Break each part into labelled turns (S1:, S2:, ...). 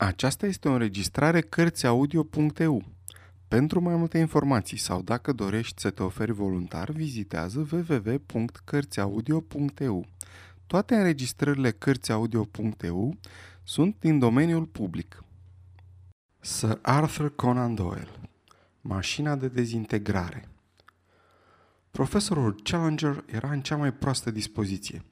S1: Aceasta este o înregistrare Cărțiaudio.eu. Pentru mai multe informații sau dacă dorești să te oferi voluntar, vizitează www.cărțiaudio.eu. Toate înregistrările Cărțiaudio.eu sunt din domeniul public. Sir Arthur Conan Doyle Mașina de dezintegrare Profesorul Challenger era în cea mai proastă dispoziție.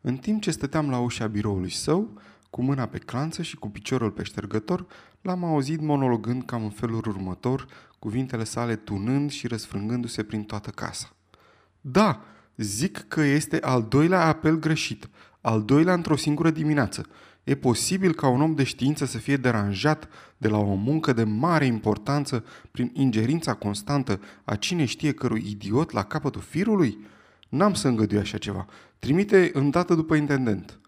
S1: În timp ce stăteam la ușa biroului său, cu mâna pe clanță și cu piciorul pe ștergător, l-am auzit monologând cam în felul următor, cuvintele sale tunând și răsfrângându-se prin toată casa. Da, zic că este al doilea apel greșit, al doilea într-o singură dimineață. E posibil ca un om de știință să fie deranjat de la o muncă de mare importanță prin ingerința constantă a cine știe cărui idiot la capătul firului? N-am să îngădui așa ceva. Trimite îndată după intendent.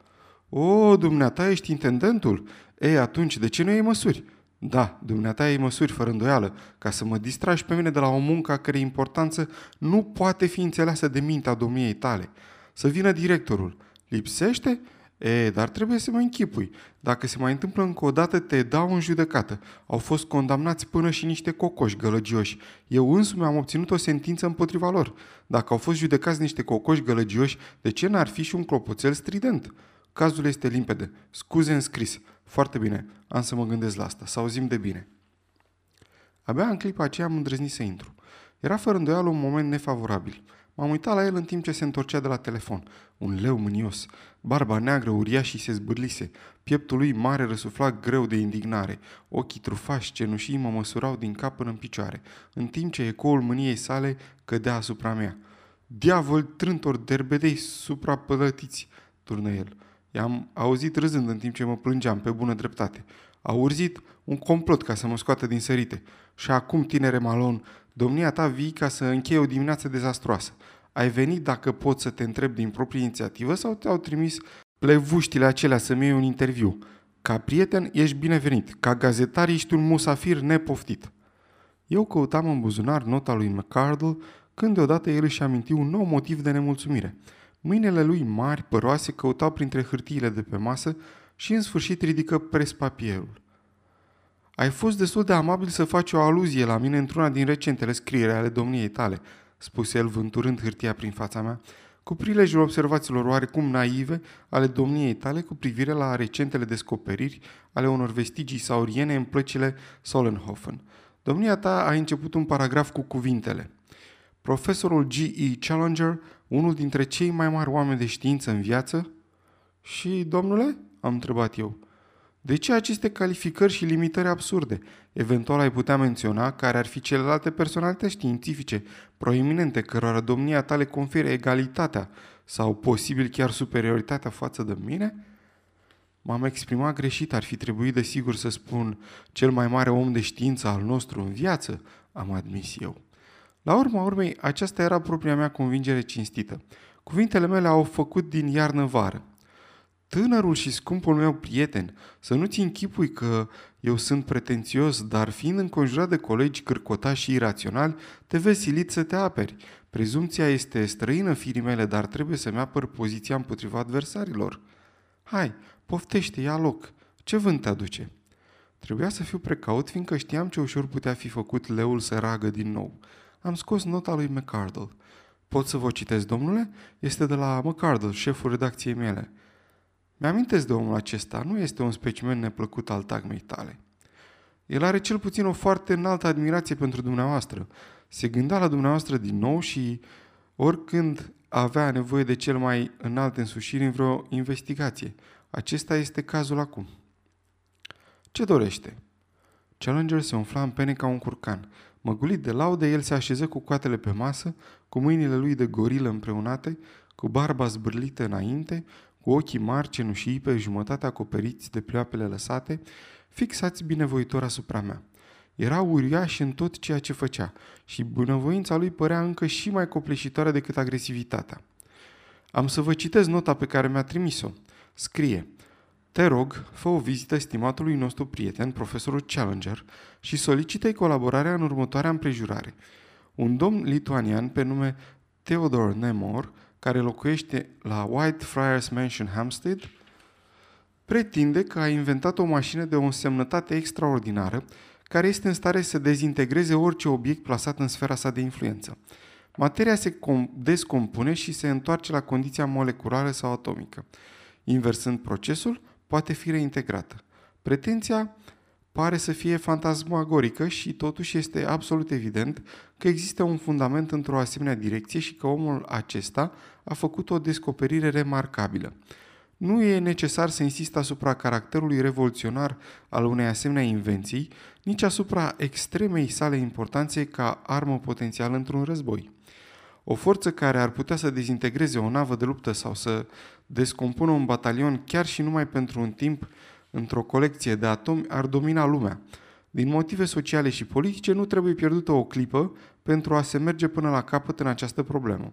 S1: O, dumneata ești intendentul? Ei, atunci, de ce nu iei măsuri? Da, dumneata iei măsuri, fără îndoială, ca să mă distragi pe mine de la o muncă a cărei importanță nu poate fi înțeleasă de mintea domniei tale. Să vină directorul. Lipsește? E, dar trebuie să mă închipui. Dacă se mai întâmplă încă o dată, te dau în judecată. Au fost condamnați până și niște cocoși gălăgioși. Eu însumi am obținut o sentință împotriva lor. Dacă au fost judecați niște cocoși gălăgioși, de ce n-ar fi și un clopoțel strident? Cazul este limpede. Scuze în scris. Foarte bine. Am să mă gândesc la asta. Să auzim de bine. Abia în clipa aceea am îndrăznit să intru. Era fără îndoială un moment nefavorabil. M-am uitat la el în timp ce se întorcea de la telefon. Un leu mânios. Barba neagră uriaș și se zbârlise. Pieptul lui mare răsufla greu de indignare. Ochii trufași cenușii mă măsurau din cap până în picioare, în timp ce ecoul mâniei sale cădea asupra mea. Diavol trântor derbedei suprapălătiți, turnă el. I-am auzit râzând în timp ce mă plângeam, pe bună dreptate. A urzit un complot ca să mă scoată din sărite. Și acum, tinere malon, domnia ta vii ca să încheie o dimineață dezastroasă. Ai venit dacă pot să te întreb din proprie inițiativă sau te-au trimis plevuștile acelea să-mi iei un interviu. Ca prieten ești binevenit, ca gazetar ești un musafir nepoftit. Eu căutam în buzunar nota lui McCardle când deodată el își aminti un nou motiv de nemulțumire – Mâinile lui mari, păroase, căutau printre hârtiile de pe masă și în sfârșit ridică prespapierul. Ai fost destul de amabil să faci o aluzie la mine într-una din recentele scriere ale domniei tale, spuse el vânturând hârtia prin fața mea, cu prilejul observațiilor oarecum naive ale domniei tale cu privire la recentele descoperiri ale unor vestigii sauriene în plăcile Solenhofen. Domnia ta a început un paragraf cu cuvintele. Profesorul G.E. Challenger unul dintre cei mai mari oameni de știință în viață? Și, domnule, am întrebat eu, de ce aceste calificări și limitări absurde? Eventual ai putea menționa care ar fi celelalte personalități științifice proeminente cărora domnia ta le conferă egalitatea sau posibil chiar superioritatea față de mine? M-am exprimat greșit, ar fi trebuit de sigur să spun cel mai mare om de știință al nostru în viață, am admis eu. La urma urmei, aceasta era propria mea convingere cinstită. Cuvintele mele au făcut din iarnă vară. Tânărul și scumpul meu prieten, să nu-ți închipui că eu sunt pretențios, dar fiind înconjurat de colegi cârcotași și iraționali, te vezi silit să te aperi. Prezumția este străină firii mele, dar trebuie să-mi apăr poziția împotriva adversarilor. Hai, poftește, ia loc. Ce vânt te aduce? Trebuia să fiu precaut, fiindcă știam ce ușor putea fi făcut leul să ragă din nou. Am scos nota lui McCardle. Pot să vă citesc, domnule? Este de la McCardle, șeful redacției mele. Mi-amintesc de omul acesta, nu este un specimen neplăcut al tagmei tale. El are cel puțin o foarte înaltă admirație pentru dumneavoastră. Se gândea la dumneavoastră din nou și oricând avea nevoie de cel mai înalt însușiri în vreo investigație. Acesta este cazul acum. Ce dorește? Challenger se umfla în pene ca un curcan. Măgulit de laude, el se așeză cu coatele pe masă, cu mâinile lui de gorilă împreunate, cu barba zbârlită înainte, cu ochii mari cenușii pe jumătate acoperiți de pleoapele lăsate, fixați binevoitor asupra mea. Era uriaș în tot ceea ce făcea și bunăvoința lui părea încă și mai copleșitoare decât agresivitatea. Am să vă citesc nota pe care mi-a trimis-o. Scrie – te rog, fă o vizită stimatului nostru prieten, profesorul Challenger, și solicită-i colaborarea în următoarea împrejurare. Un domn lituanian pe nume Theodore Nemor, care locuiește la White Friars Mansion Hampstead, pretinde că a inventat o mașină de o însemnătate extraordinară care este în stare să dezintegreze orice obiect plasat în sfera sa de influență. Materia se descompune și se întoarce la condiția moleculară sau atomică. Inversând procesul, poate fi reintegrată. Pretenția pare să fie fantasmagorică și totuși este absolut evident că există un fundament într-o asemenea direcție și că omul acesta a făcut o descoperire remarcabilă. Nu e necesar să insist asupra caracterului revoluționar al unei asemenea invenții, nici asupra extremei sale importanțe ca armă potențială într-un război. O forță care ar putea să dezintegreze o navă de luptă sau să descompună un batalion chiar și numai pentru un timp într-o colecție de atomi ar domina lumea. Din motive sociale și politice nu trebuie pierdută o clipă pentru a se merge până la capăt în această problemă.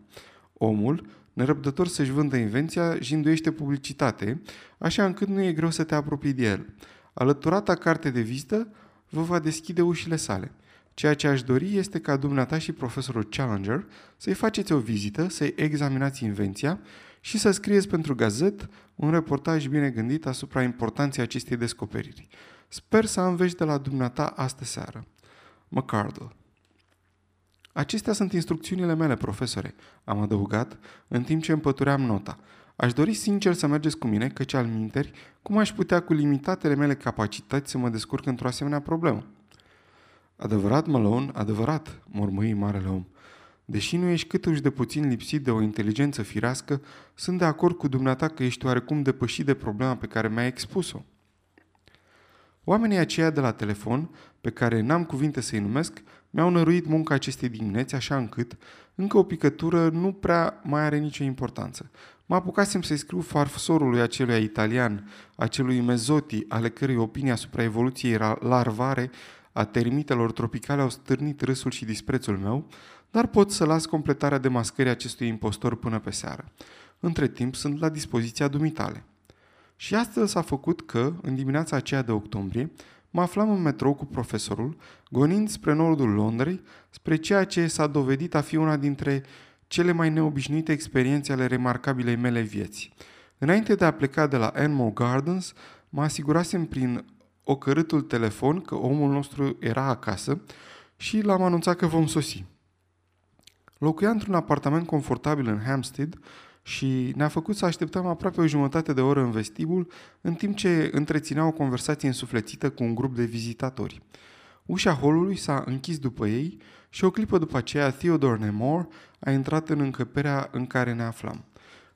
S1: Omul, nerăbdător să-și vândă invenția, jinduiește publicitate, așa încât nu e greu să te apropii de el. Alăturata carte de vizită vă va deschide ușile sale. Ceea ce aș dori este ca dumneata și profesorul Challenger să-i faceți o vizită, să-i examinați invenția și să scrieți pentru gazet un reportaj bine gândit asupra importanței acestei descoperiri. Sper să am vești de la dumneata astă seară. McCardle Acestea sunt instrucțiunile mele, profesore, am adăugat, în timp ce împătuream nota. Aș dori sincer să mergeți cu mine, căci al minteri, cum aș putea cu limitatele mele capacități să mă descurc într-o asemenea problemă? Adevărat, Malone, adevărat, mormăi marele om. Deși nu ești cât de puțin lipsit de o inteligență firească, sunt de acord cu dumneata că ești oarecum depășit de problema pe care mi-ai expus-o. Oamenii aceia de la telefon, pe care n-am cuvinte să-i numesc, mi-au năruit munca acestei dimineți, așa încât încă o picătură nu prea mai are nicio importanță. Mă apucasem să-i scriu farfsorului acelui italian, acelui Mezotti, ale cărui opinie asupra evoluției larvare a termitelor tropicale au stârnit râsul și disprețul meu, dar pot să las completarea demascării acestui impostor până pe seară. Între timp, sunt la dispoziția dumitale. Și astăzi s-a făcut că, în dimineața aceea de octombrie, mă aflam în metrou cu profesorul, gonind spre nordul Londrei, spre ceea ce s-a dovedit a fi una dintre cele mai neobișnuite experiențe ale remarcabilei mele vieți. Înainte de a pleca de la Enmore Gardens, mă asigurasem prin ocărâtul telefon că omul nostru era acasă și l-am anunțat că vom sosi. Locuia într-un apartament confortabil în Hampstead și ne-a făcut să așteptăm aproape o jumătate de oră în vestibul, în timp ce întreținea o conversație însuflețită cu un grup de vizitatori. Ușa holului s-a închis după ei și o clipă după aceea Theodore Nemore a intrat în încăperea în care ne aflam.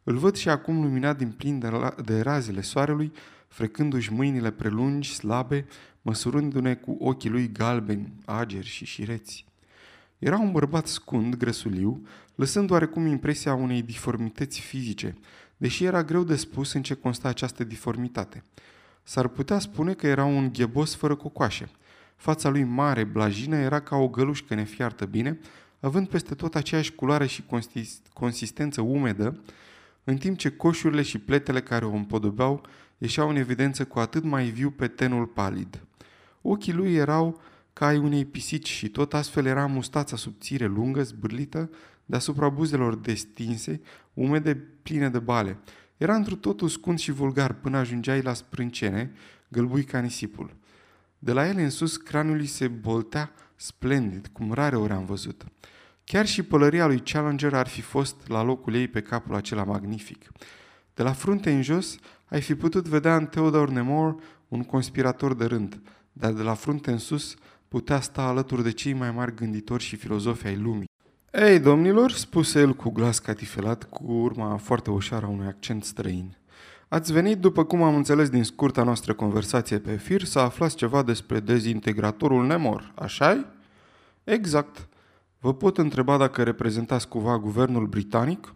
S1: Îl văd și acum luminat din plin de, la- de razele soarelui, frecându-și mâinile prelungi, slabe, măsurându-ne cu ochii lui galbeni, ageri și șireți. Era un bărbat scund, gresuliu, lăsând oarecum impresia unei diformități fizice, deși era greu de spus în ce consta această diformitate. S-ar putea spune că era un ghebos fără cocoașe. Fața lui mare, blajină, era ca o gălușcă nefiartă bine, având peste tot aceeași culoare și consistență umedă, în timp ce coșurile și pletele care o împodobeau ieșeau în evidență cu atât mai viu pe tenul palid. Ochii lui erau ca ai unei pisici și tot astfel era mustața subțire, lungă, zbârlită, deasupra buzelor destinse, umede, pline de bale. Era într totul scund și vulgar până ajungeai la sprâncene, gălbui ca nisipul. De la el în sus, craniul se boltea splendid, cum rare ori am văzut. Chiar și pălăria lui Challenger ar fi fost la locul ei pe capul acela magnific. De la frunte în jos, ai fi putut vedea în Theodore Nemore un conspirator de rând, dar de la frunte în sus putea sta alături de cei mai mari gânditori și filozofi ai lumii. Ei, domnilor, spuse el cu glas catifelat, cu urma foarte ușoară a unui accent străin. Ați venit, după cum am înțeles din scurta noastră conversație pe fir, să aflați ceva despre dezintegratorul Nemor, așa Exact. Vă pot întreba dacă reprezentați cumva guvernul britanic?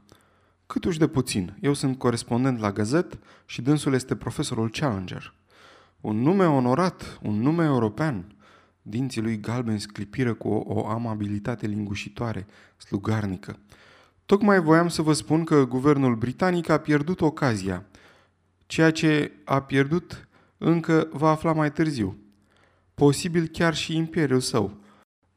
S1: Câtuși de puțin. Eu sunt corespondent la gazet și dânsul este profesorul Challenger. Un nume onorat, un nume european. Dinții lui galben sclipiră cu o, o amabilitate lingușitoare, slugarnică. Tocmai voiam să vă spun că guvernul britanic a pierdut ocazia. Ceea ce a pierdut încă va afla mai târziu. Posibil chiar și imperiul său.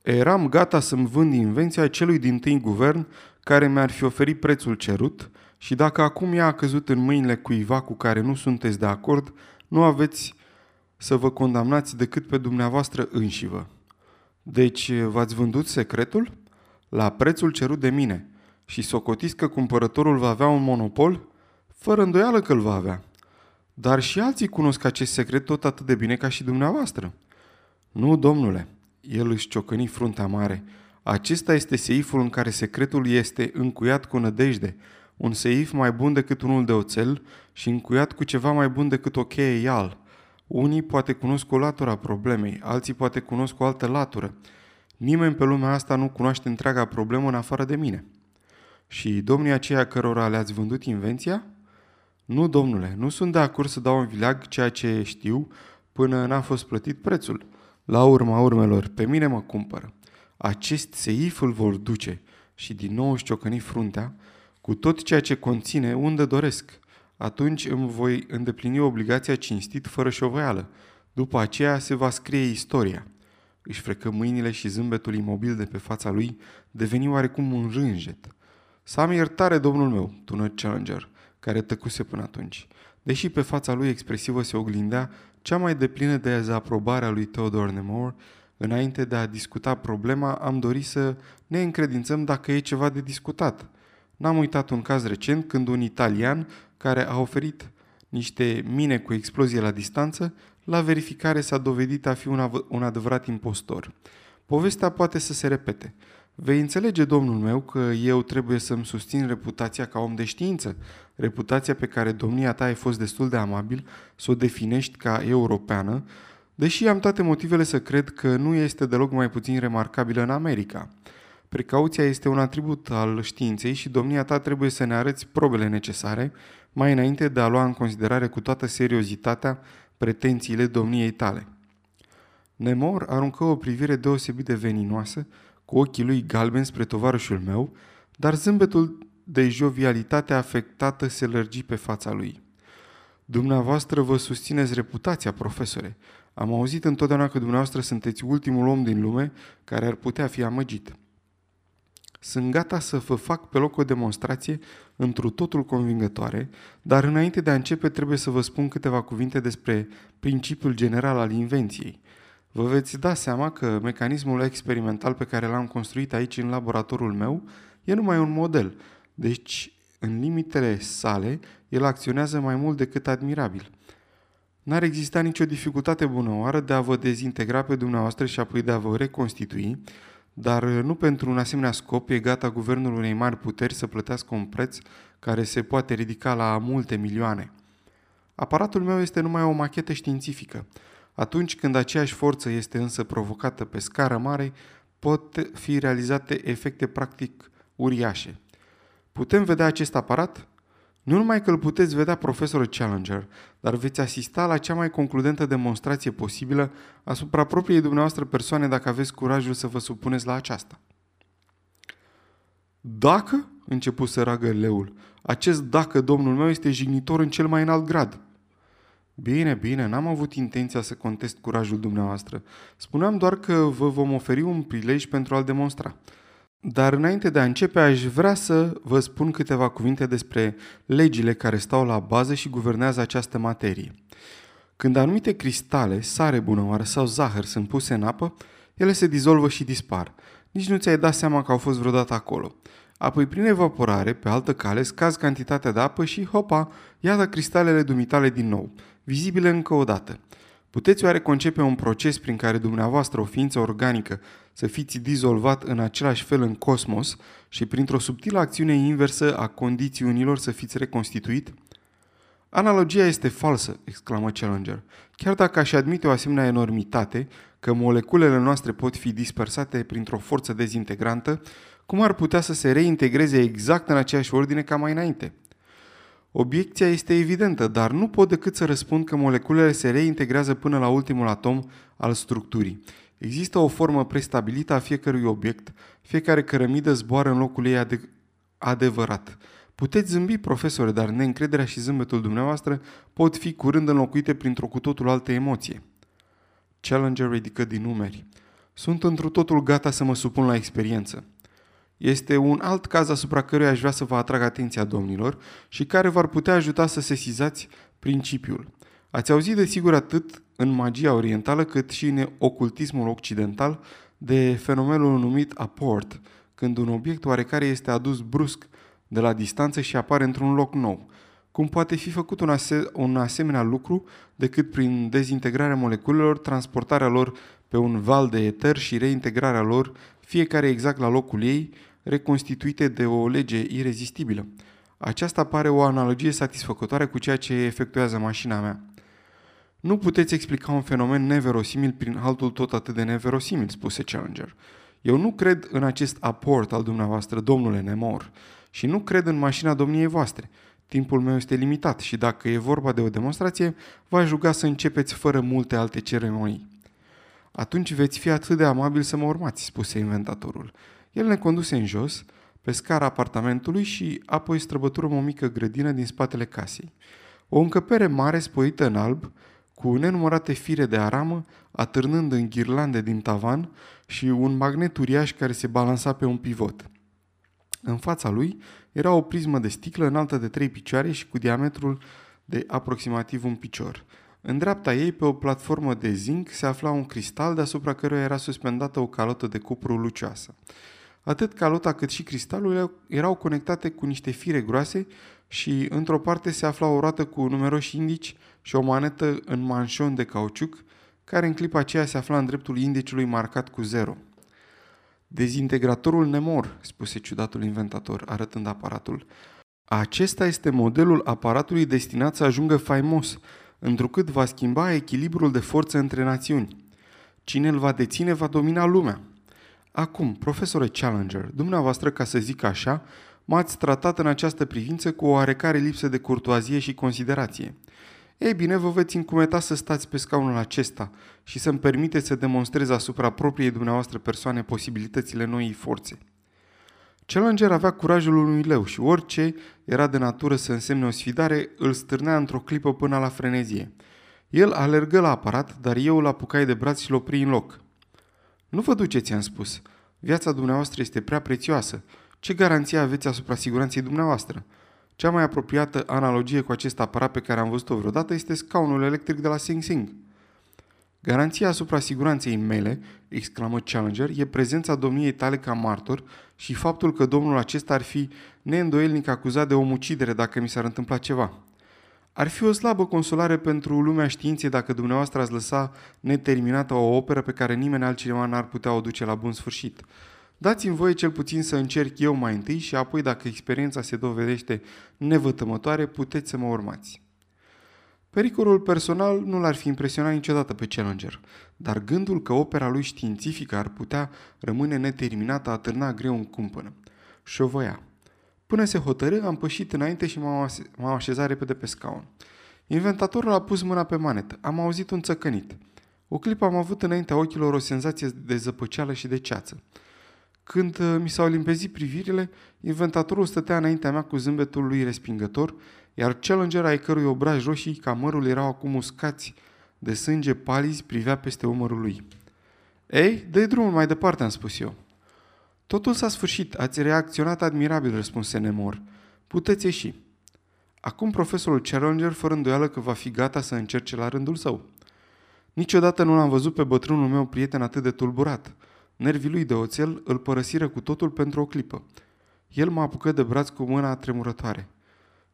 S1: Eram gata să-mi vând invenția celui din tâi guvern care mi-ar fi oferit prețul cerut și dacă acum ea a căzut în mâinile cuiva cu care nu sunteți de acord, nu aveți să vă condamnați decât pe dumneavoastră înșivă. Deci v-ați vândut secretul? La prețul cerut de mine. Și socotiți că cumpărătorul va avea un monopol? Fără îndoială că îl va avea. Dar și alții cunosc acest secret tot atât de bine ca și dumneavoastră. Nu, domnule, el își ciocăni fruntea mare. Acesta este seiful în care secretul este încuiat cu nădejde, un seif mai bun decât unul de oțel și încuiat cu ceva mai bun decât o cheie ial. Unii poate cunosc o latură a problemei, alții poate cunosc o altă latură. Nimeni pe lumea asta nu cunoaște întreaga problemă în afară de mine. Și domnii aceia cărora le-ați vândut invenția? Nu, domnule, nu sunt de acord să dau în vileag ceea ce știu până n-a fost plătit prețul. La urma urmelor, pe mine mă cumpără. Acest seif îl vor duce și din nou își ciocăni fruntea, cu tot ceea ce conține unde doresc. Atunci îmi voi îndeplini obligația cinstit fără șovăială. După aceea se va scrie istoria. Își frecă mâinile și zâmbetul imobil de pe fața lui deveni oarecum un rânjet. Să am iertare, domnul meu, tună Challenger, care tăcuse până atunci. Deși pe fața lui expresivă se oglindea cea mai deplină de dezaprobare a lui Theodore Nemore, înainte de a discuta problema, am dorit să ne încredințăm dacă e ceva de discutat. N-am uitat un caz recent când un italian care a oferit niște mine cu explozie la distanță, la verificare s-a dovedit a fi un, av- un adevărat impostor. Povestea poate să se repete. Vei înțelege, domnul meu, că eu trebuie să-mi susțin reputația ca om de știință, reputația pe care domnia ta ai fost destul de amabil să o definești ca europeană, deși am toate motivele să cred că nu este deloc mai puțin remarcabilă în America. Precauția este un atribut al științei și domnia ta trebuie să ne arăți probele necesare mai înainte de a lua în considerare cu toată seriozitatea pretențiile domniei tale. Nemor aruncă o privire deosebit de veninoasă, cu ochii lui galbeni spre tovarășul meu, dar zâmbetul de jovialitate afectată se lărgi pe fața lui. Dumneavoastră vă susțineți reputația, profesore. Am auzit întotdeauna că dumneavoastră sunteți ultimul om din lume care ar putea fi amăgit. Sunt gata să vă fac pe loc o demonstrație întru totul convingătoare, dar înainte de a începe trebuie să vă spun câteva cuvinte despre principiul general al invenției. Vă veți da seama că mecanismul experimental pe care l-am construit aici în laboratorul meu e numai un model, deci în limitele sale el acționează mai mult decât admirabil. N-ar exista nicio dificultate bună oară de a vă dezintegra pe dumneavoastră și apoi de a vă reconstitui, dar nu pentru un asemenea scop e gata guvernul unei mari puteri să plătească un preț care se poate ridica la multe milioane. Aparatul meu este numai o machetă științifică. Atunci când aceeași forță este însă provocată pe scară mare, pot fi realizate efecte practic uriașe. Putem vedea acest aparat? Nu numai că îl puteți vedea profesorul Challenger, dar veți asista la cea mai concludentă demonstrație posibilă asupra propriei dumneavoastră persoane dacă aveți curajul să vă supuneți la aceasta. Dacă, început să ragă leul, acest dacă domnul meu este jignitor în cel mai înalt grad. Bine, bine, n-am avut intenția să contest curajul dumneavoastră. Spuneam doar că vă vom oferi un prilej pentru a-l demonstra. Dar înainte de a începe, aș vrea să vă spun câteva cuvinte despre legile care stau la bază și guvernează această materie. Când anumite cristale, sare bunăoară sau zahăr sunt puse în apă, ele se dizolvă și dispar. Nici nu ți-ai dat seama că au fost vreodată acolo. Apoi, prin evaporare, pe altă cale, scazi cantitatea de apă și, hopa, iată cristalele dumitale din nou, vizibile încă o dată. Puteți oare concepe un proces prin care dumneavoastră, o ființă organică, să fiți dizolvat în același fel în cosmos și printr-o subtilă acțiune inversă a condițiunilor să fiți reconstituit? Analogia este falsă, exclamă Challenger. Chiar dacă aș admite o asemenea enormitate, că moleculele noastre pot fi dispersate printr-o forță dezintegrantă, cum ar putea să se reintegreze exact în aceeași ordine ca mai înainte? Obiecția este evidentă, dar nu pot decât să răspund că moleculele se reintegrează până la ultimul atom al structurii. Există o formă prestabilită a fiecărui obiect, fiecare cărămidă zboară în locul ei ade- adevărat. Puteți zâmbi, profesore, dar neîncrederea și zâmbetul dumneavoastră pot fi curând înlocuite printr-o cu totul altă emoție. Challenger ridică din numeri. Sunt întru totul gata să mă supun la experiență. Este un alt caz asupra căruia aș vrea să vă atrag atenția domnilor și care v-ar putea ajuta să sesizați principiul. Ați auzit de sigur atât în magia orientală cât și în ocultismul occidental de fenomenul numit aport, când un obiect oarecare este adus brusc de la distanță și apare într-un loc nou. Cum poate fi făcut un, ase- un asemenea lucru decât prin dezintegrarea moleculelor, transportarea lor pe un val de eter și reintegrarea lor, fiecare exact la locul ei, reconstituite de o lege irezistibilă. Aceasta pare o analogie satisfăcătoare cu ceea ce efectuează mașina mea. Nu puteți explica un fenomen neverosimil prin altul tot atât de neverosimil, spuse Challenger. Eu nu cred în acest aport al dumneavoastră, domnule Nemor, și nu cred în mașina domniei voastre. Timpul meu este limitat și dacă e vorba de o demonstrație, v-aș ruga să începeți fără multe alte ceremonii. Atunci veți fi atât de amabil să mă urmați, spuse inventatorul. El ne conduse în jos, pe scara apartamentului și apoi străbăturăm o mică grădină din spatele casei. O încăpere mare spoită în alb, cu nenumărate fire de aramă, atârnând în ghirlande din tavan și un magnet uriaș care se balansa pe un pivot. În fața lui era o prismă de sticlă înaltă de trei picioare și cu diametrul de aproximativ un picior. În dreapta ei, pe o platformă de zinc, se afla un cristal deasupra căruia era suspendată o calotă de cupru lucioasă. Atât calota cât și cristalul erau conectate cu niște fire groase și într-o parte se afla o roată cu numeroși indici și o manetă în manșon de cauciuc, care în clipa aceea se afla în dreptul indiciului marcat cu zero. Dezintegratorul Nemor, spuse ciudatul inventator, arătând aparatul. Acesta este modelul aparatului destinat să ajungă faimos, întrucât va schimba echilibrul de forță între națiuni. Cine îl va deține va domina lumea. Acum, profesore Challenger, dumneavoastră, ca să zic așa, m-ați tratat în această privință cu o oarecare lipsă de curtoazie și considerație. Ei bine, vă veți încumeta să stați pe scaunul acesta și să-mi permiteți să demonstrez asupra propriei dumneavoastră persoane posibilitățile noii forțe. Challenger avea curajul unui leu și orice era de natură să însemne o sfidare îl stârnea într-o clipă până la frenezie. El alergă la aparat, dar eu îl apucai de braț și l opri în loc. Nu vă duceți, am spus. Viața dumneavoastră este prea prețioasă. Ce garanție aveți asupra siguranței dumneavoastră? Cea mai apropiată analogie cu acest aparat pe care am văzut-o vreodată este scaunul electric de la Sing Sing. Garanția asupra siguranței mele, exclamă Challenger, e prezența domniei tale ca martor și faptul că domnul acesta ar fi neîndoielnic acuzat de omucidere dacă mi s-ar întâmpla ceva. Ar fi o slabă consolare pentru lumea științei dacă dumneavoastră ați lăsa neterminată o operă pe care nimeni altcineva n-ar putea o duce la bun sfârșit. Dați-mi voie cel puțin să încerc eu mai întâi și apoi, dacă experiența se dovedește nevătămătoare, puteți să mă urmați. Pericolul personal nu l-ar fi impresionat niciodată pe Challenger, dar gândul că opera lui științifică ar putea rămâne neterminată atârna greu în cumpănă. Și o voia. Până se hotărâ, am pășit înainte și m-am așezat repede pe scaun. Inventatorul a pus mâna pe manetă. Am auzit un țăcănit. O clipă am avut înaintea ochilor o senzație de zăpăceală și de ceață. Când uh, mi s-au limpezit privirile, inventatorul stătea înaintea mea cu zâmbetul lui respingător, iar Challenger ai cărui obraj roșii ca mărul erau acum uscați de sânge palizi privea peste umărul lui. Ei, dă drumul mai departe, am spus eu. Totul s-a sfârșit, ați reacționat admirabil, răspunse Nemor. Puteți ieși. Acum profesorul Challenger, fără îndoială că va fi gata să încerce la rândul său. Niciodată nu l-am văzut pe bătrânul meu prieten atât de tulburat – Nervii lui de oțel îl părăsiră cu totul pentru o clipă. El mă apucă de braț cu mâna tremurătoare.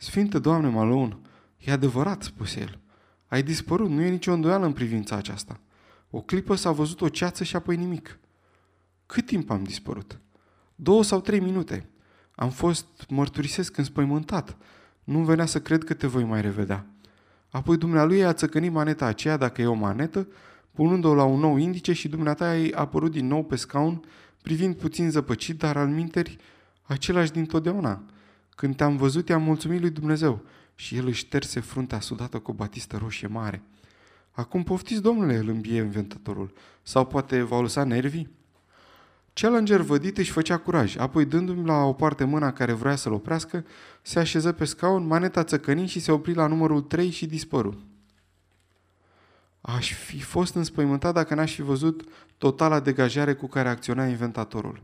S1: Sfinte Doamne Malone, e adevărat, spuse el. Ai dispărut, nu e nicio îndoială în privința aceasta. O clipă s-a văzut o ceață și apoi nimic. Cât timp am dispărut? Două sau trei minute. Am fost, mărturisesc, înspăimântat. Nu venea să cred că te voi mai revedea. Apoi dumnealui a țăcănit maneta aceea, dacă e o manetă, punând-o la un nou indice și dumneata ai apărut din nou pe scaun, privind puțin zăpăcit, dar al minteri același din totdeauna. Când te-am văzut, i-am mulțumit lui Dumnezeu și el își șterse fruntea sudată cu o batistă roșie mare. Acum poftiți, domnule, îl îmbie inventatorul. Sau poate v-au lăsat nervii? Challenger vădit își făcea curaj, apoi dându-mi la o parte mâna care vrea să-l oprească, se așeză pe scaun, maneta țăcăni și se opri la numărul 3 și dispăru. Aș fi fost înspăimântat dacă n-aș fi văzut totala degajare cu care acționa inventatorul.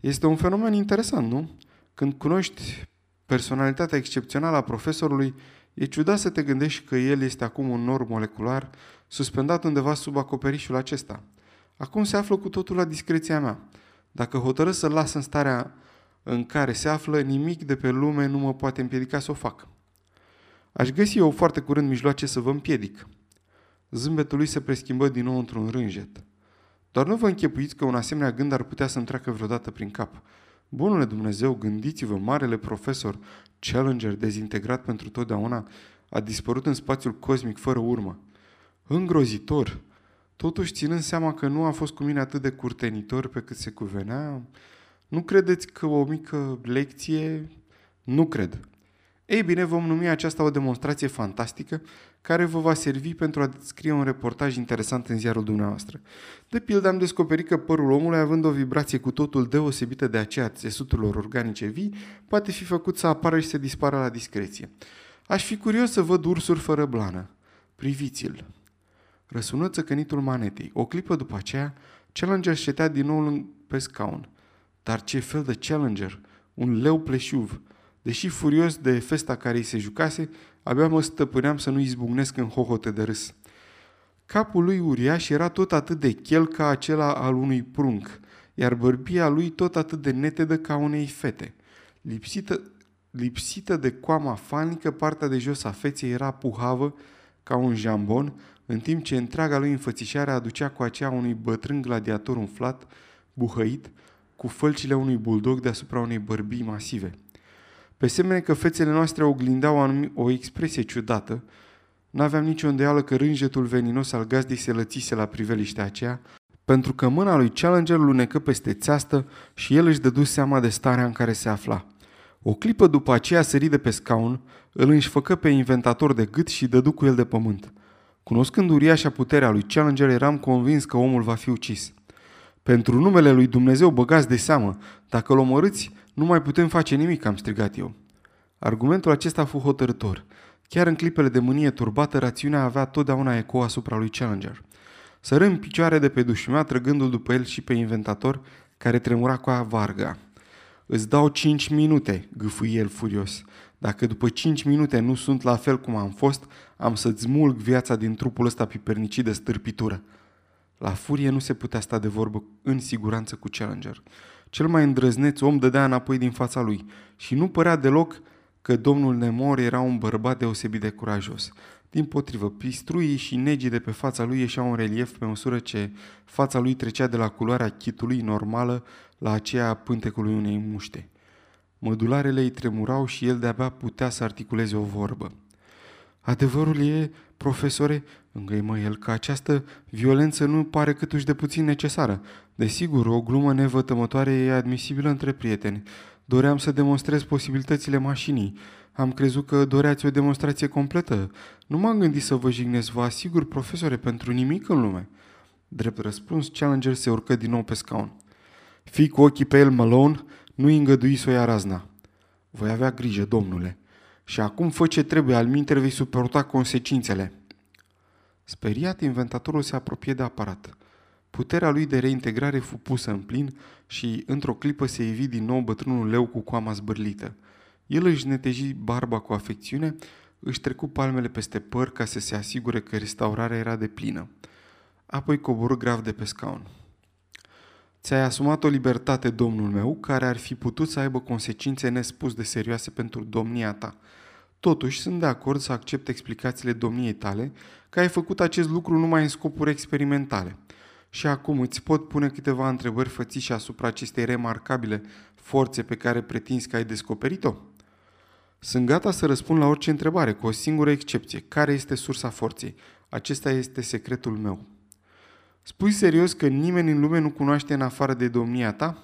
S1: Este un fenomen interesant, nu? Când cunoști personalitatea excepțională a profesorului, E ciudat să te gândești că el este acum un nor molecular suspendat undeva sub acoperișul acesta. Acum se află cu totul la discreția mea. Dacă hotărăsc să-l las în starea în care se află, nimic de pe lume nu mă poate împiedica să o fac. Aș găsi eu foarte curând mijloace să vă împiedic. Zâmbetul lui se preschimbă din nou într-un rânjet. Doar nu vă închepuiți că un asemenea gând ar putea să-mi treacă vreodată prin cap. Bunule Dumnezeu, gândiți-vă, marele profesor Challenger, dezintegrat pentru totdeauna, a dispărut în spațiul cosmic fără urmă. Îngrozitor! Totuși, ținând seama că nu a fost cu mine atât de curtenitor pe cât se cuvenea, nu credeți că o mică lecție... Nu cred. Ei bine, vom numi aceasta o demonstrație fantastică care vă va servi pentru a scrie un reportaj interesant în ziarul dumneavoastră. De pildă am descoperit că părul omului, având o vibrație cu totul deosebită de aceea a țesuturilor organice vii, poate fi făcut să apară și să dispară la discreție. Aș fi curios să văd ursuri fără blană. Priviți-l. Răsună țăcănitul manetei. O clipă după aceea, Challenger șetea din nou pe scaun. Dar ce fel de Challenger? Un leu pleșuv. Deși furios de festa care îi se jucase, abia mă stăpâneam să nu izbucnesc în hohote de râs. Capul lui uriaș era tot atât de chel ca acela al unui prunc, iar bărbia lui tot atât de netedă ca unei fete. Lipsită, lipsită de coama fanică, partea de jos a feței era puhavă ca un jambon, în timp ce întreaga lui înfățișare aducea cu aceea unui bătrân gladiator umflat, buhăit, cu fălcile unui buldog deasupra unei bărbii masive. Pe semne că fețele noastre oglindeau o, o expresie ciudată, n-aveam nicio îndeală că rânjetul veninos al gazdei se lățise la priveliștea aceea, pentru că mâna lui Challenger lunecă peste țeastă și el își dădu seama de starea în care se afla. O clipă după aceea sări de pe scaun, îl înșfăcă pe inventator de gât și dădu cu el de pământ. Cunoscând uriașa puterea lui Challenger, eram convins că omul va fi ucis. Pentru numele lui Dumnezeu băgați de seamă, dacă îl omorâți, nu mai putem face nimic, am strigat eu. Argumentul acesta a fost hotărător. Chiar în clipele de mânie turbată, rațiunea avea totdeauna eco asupra lui Challenger. Sără în picioare de pe dușumea, trăgându-l după el și pe inventator, care tremura cu a varga. Îți dau cinci minute, gâfâi el furios. Dacă după cinci minute nu sunt la fel cum am fost, am să-ți mulg viața din trupul ăsta pipernicit de stârpitură. La furie nu se putea sta de vorbă în siguranță cu Challenger. Cel mai îndrăzneț om dădea înapoi din fața lui și nu părea deloc că domnul Nemor era un bărbat deosebit de curajos. Din potrivă, pistruii și negii de pe fața lui ieșeau în relief pe măsură ce fața lui trecea de la culoarea chitului normală la aceea a pântecului unei muște. Mădularele îi tremurau și el de-abia putea să articuleze o vorbă. Adevărul e, profesore, îngăimă el, că această violență nu pare câtuși de puțin necesară. Desigur, o glumă nevătămătoare e admisibilă între prieteni. Doream să demonstrez posibilitățile mașinii. Am crezut că doreați o demonstrație completă. Nu m-am gândit să vă jignesc, vă asigur, profesore, pentru nimic în lume. Drept răspuns, Challenger se urcă din nou pe scaun. Fii cu ochii pe el, Malone, nu-i îngădui să o ia razna. Voi avea grijă, domnule. Și acum fă ce trebuie, al minter vei suporta consecințele. Speriat, inventatorul se apropie de aparat. Puterea lui de reintegrare fu pusă în plin și, într-o clipă, se ivi din nou bătrânul leu cu coama zbârlită. El își neteji barba cu afecțiune, își trecu palmele peste păr ca să se asigure că restaurarea era de plină. Apoi coborâ grav de pe scaun. Ți-ai asumat o libertate, domnul meu, care ar fi putut să aibă consecințe nespus de serioase pentru domnia ta. Totuși, sunt de acord să accept explicațiile domniei tale că ai făcut acest lucru numai în scopuri experimentale. Și acum îți pot pune câteva întrebări fățișe asupra acestei remarcabile forțe pe care pretinzi că ai descoperit-o? Sunt gata să răspund la orice întrebare, cu o singură excepție. Care este sursa forței? Acesta este secretul meu. Spui serios că nimeni în lume nu cunoaște în afară de domnia ta?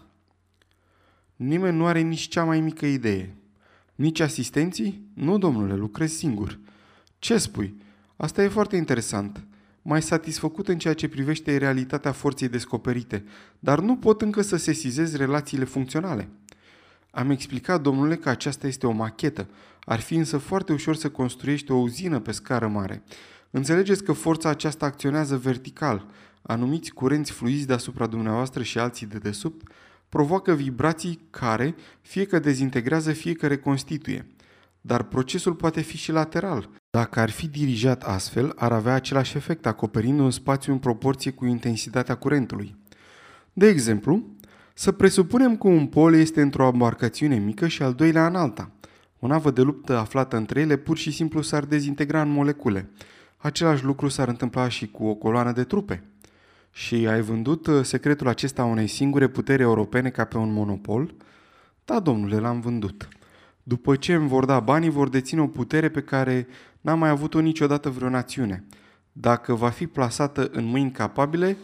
S1: Nimeni nu are nici cea mai mică idee. Nici asistenții? Nu, domnule, lucrez singur. Ce spui? Asta e foarte interesant. Mai satisfăcut în ceea ce privește realitatea forței descoperite, dar nu pot încă să sesizez relațiile funcționale. Am explicat, domnule, că aceasta este o machetă. Ar fi însă foarte ușor să construiești o uzină pe scară mare. Înțelegeți că forța aceasta acționează vertical. Anumiți curenți fluizi deasupra dumneavoastră și alții de desubt provoacă vibrații care, fie că dezintegrează, fie că reconstituie. dar procesul poate fi și lateral. Dacă ar fi dirijat astfel, ar avea același efect, acoperind un spațiu în proporție cu intensitatea curentului. De exemplu, să presupunem că un pol este într-o embarcațiune mică și al doilea în alta. O navă de luptă aflată între ele pur și simplu s-ar dezintegra în molecule. Același lucru s-ar întâmpla și cu o coloană de trupe. Și ai vândut uh, secretul acesta unei singure puteri europene ca pe un monopol? Da, domnule, l-am vândut. După ce îmi vor da banii, vor deține o putere pe care n-a mai avut-o niciodată vreo națiune. Dacă va fi plasată în mâini capabile,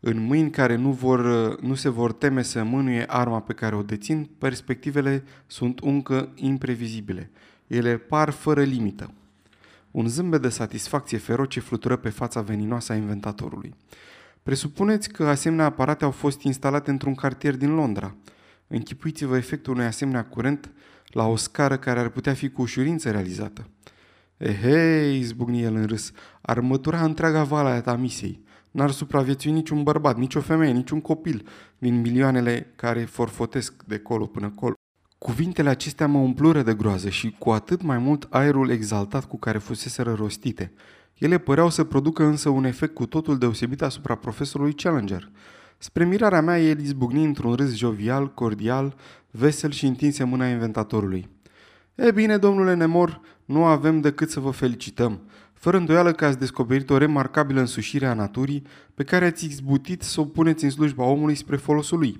S1: în mâini care nu, vor, nu se vor teme să mânuie arma pe care o dețin, perspectivele sunt încă imprevizibile. Ele par fără limită. Un zâmbet de satisfacție feroce flutură pe fața veninoasă a inventatorului. Presupuneți că asemenea aparate au fost instalate într-un cartier din Londra. Închipuiți-vă efectul unui asemenea curent la o scară care ar putea fi cu ușurință realizată. Ehei, izbucni el în râs, ar mătura întreaga vala a misei. N-ar supraviețui niciun bărbat, nicio femeie, niciun copil din milioanele care forfotesc de colo până colo. Cuvintele acestea mă umplură de groază și cu atât mai mult aerul exaltat cu care fuseseră rostite. Ele păreau să producă însă un efect cu totul deosebit asupra profesorului Challenger. Spre mirarea mea, el izbucni într-un râs jovial, cordial, vesel și întinse mâna inventatorului. E bine, domnule Nemor, nu avem decât să vă felicităm. Fără îndoială că ați descoperit o remarcabilă însușire a naturii pe care ați izbutit să o puneți în slujba omului spre folosul lui.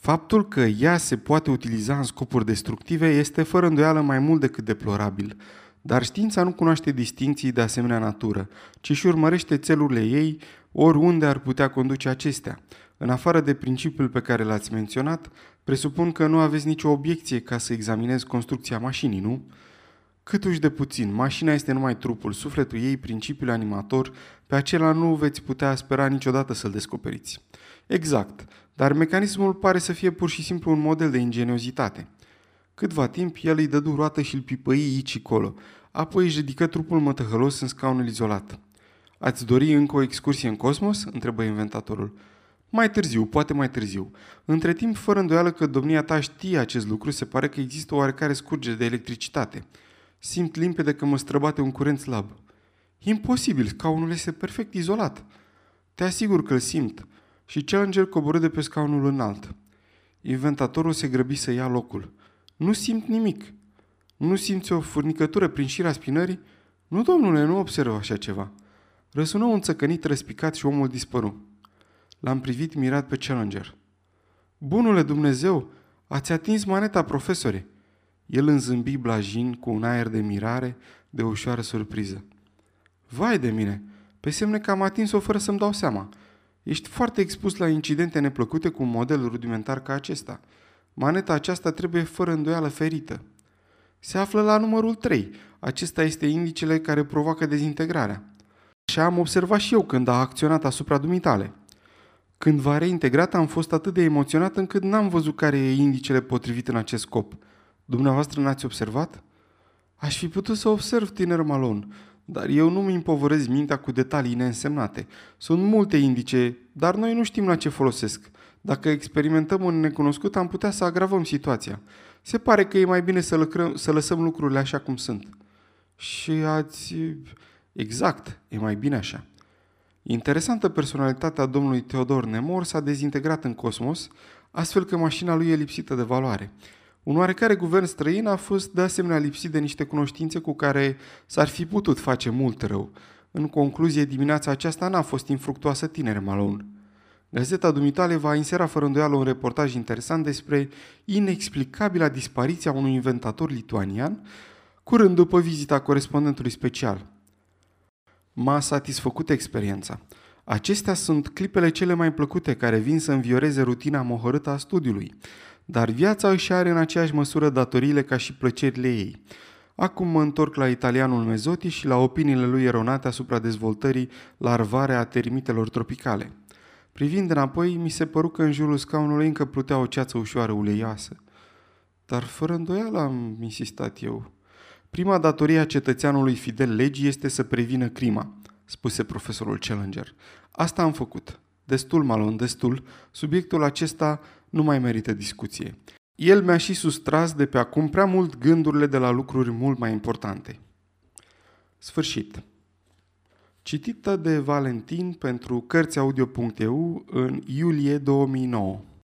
S1: Faptul că ea se poate utiliza în scopuri destructive este fără îndoială mai mult decât deplorabil. Dar știința nu cunoaște distinții de asemenea natură, ci și urmărește țelurile ei oriunde ar putea conduce acestea. În afară de principiul pe care l-ați menționat, presupun că nu aveți nicio obiecție ca să examinez construcția mașinii, nu? Cât uși de puțin, mașina este numai trupul, sufletul ei, principiul animator, pe acela nu veți putea spera niciodată să-l descoperiți. Exact, dar mecanismul pare să fie pur și simplu un model de ingeniozitate. Câtva timp, el îi dădu roată și îl pipăi aici colo, apoi își ridică trupul mătăhălos în scaunul izolat. Ați dori încă o excursie în cosmos?" întrebă inventatorul. Mai târziu, poate mai târziu. Între timp, fără îndoială că domnia ta știe acest lucru, se pare că există o oarecare scurgere de electricitate. Simt limpede că mă străbate un curent slab. Imposibil, scaunul este perfect izolat. Te asigur că îl simt. Și Challenger coborâ de pe scaunul înalt. Inventatorul se grăbi să ia locul. Nu simt nimic. Nu simți o furnicătură prin șira spinării? Nu, domnule, nu observ așa ceva. Răsună un țăcănit răspicat și omul dispăru. L-am privit mirat pe Challenger. Bunule Dumnezeu, ați atins maneta, profesore. El înzâmbi blajin cu un aer de mirare, de ușoară surpriză. Vai de mine, pe semne că am atins-o fără să-mi dau seama. Ești foarte expus la incidente neplăcute cu un model rudimentar ca acesta. Maneta aceasta trebuie fără îndoială ferită. Se află la numărul 3. Acesta este indicele care provoacă dezintegrarea. Și am observat și eu când a acționat asupra dumitale. Când v-a reintegrat, am fost atât de emoționat încât n-am văzut care e indicele potrivit în acest scop. Dumneavoastră n-ați observat? Aș fi putut să observ, tiner Malon, dar eu nu-mi împovărez mintea cu detalii neînsemnate. Sunt multe indice, dar noi nu știm la ce folosesc. Dacă experimentăm un necunoscut, am putea să agravăm situația. Se pare că e mai bine să, lucrăm, să lăsăm lucrurile așa cum sunt. Și ați... Exact, e mai bine așa. Interesantă personalitatea domnului Teodor Nemor s-a dezintegrat în cosmos, astfel că mașina lui e lipsită de valoare. Un oarecare guvern străin a fost de asemenea lipsit de niște cunoștințe cu care s-ar fi putut face mult rău. În concluzie, dimineața aceasta n-a fost infructuoasă tinere Malone. Gazeta dumitale va insera fără îndoială un reportaj interesant despre inexplicabila dispariția unui inventator lituanian, curând după vizita corespondentului special – M-a satisfăcut experiența. Acestea sunt clipele cele mai plăcute care vin să învioreze rutina mohorâtă a studiului, dar viața își are în aceeași măsură datoriile ca și plăcerile ei. Acum mă întorc la italianul Mezotti și la opiniile lui eronate asupra dezvoltării larvare a termitelor tropicale. Privind înapoi, mi se păru că în jurul scaunului încă plutea o ceață ușoară uleioasă. Dar fără îndoială am insistat eu. Prima datorie a cetățeanului fidel legii este să prevină crima, spuse profesorul Challenger. Asta am făcut. Destul, Malon, destul. Subiectul acesta nu mai merită discuție. El mi-a și sustras de pe acum prea mult gândurile de la lucruri mult mai importante. Sfârșit. Citită de Valentin pentru Cărțiaudio.eu în iulie 2009.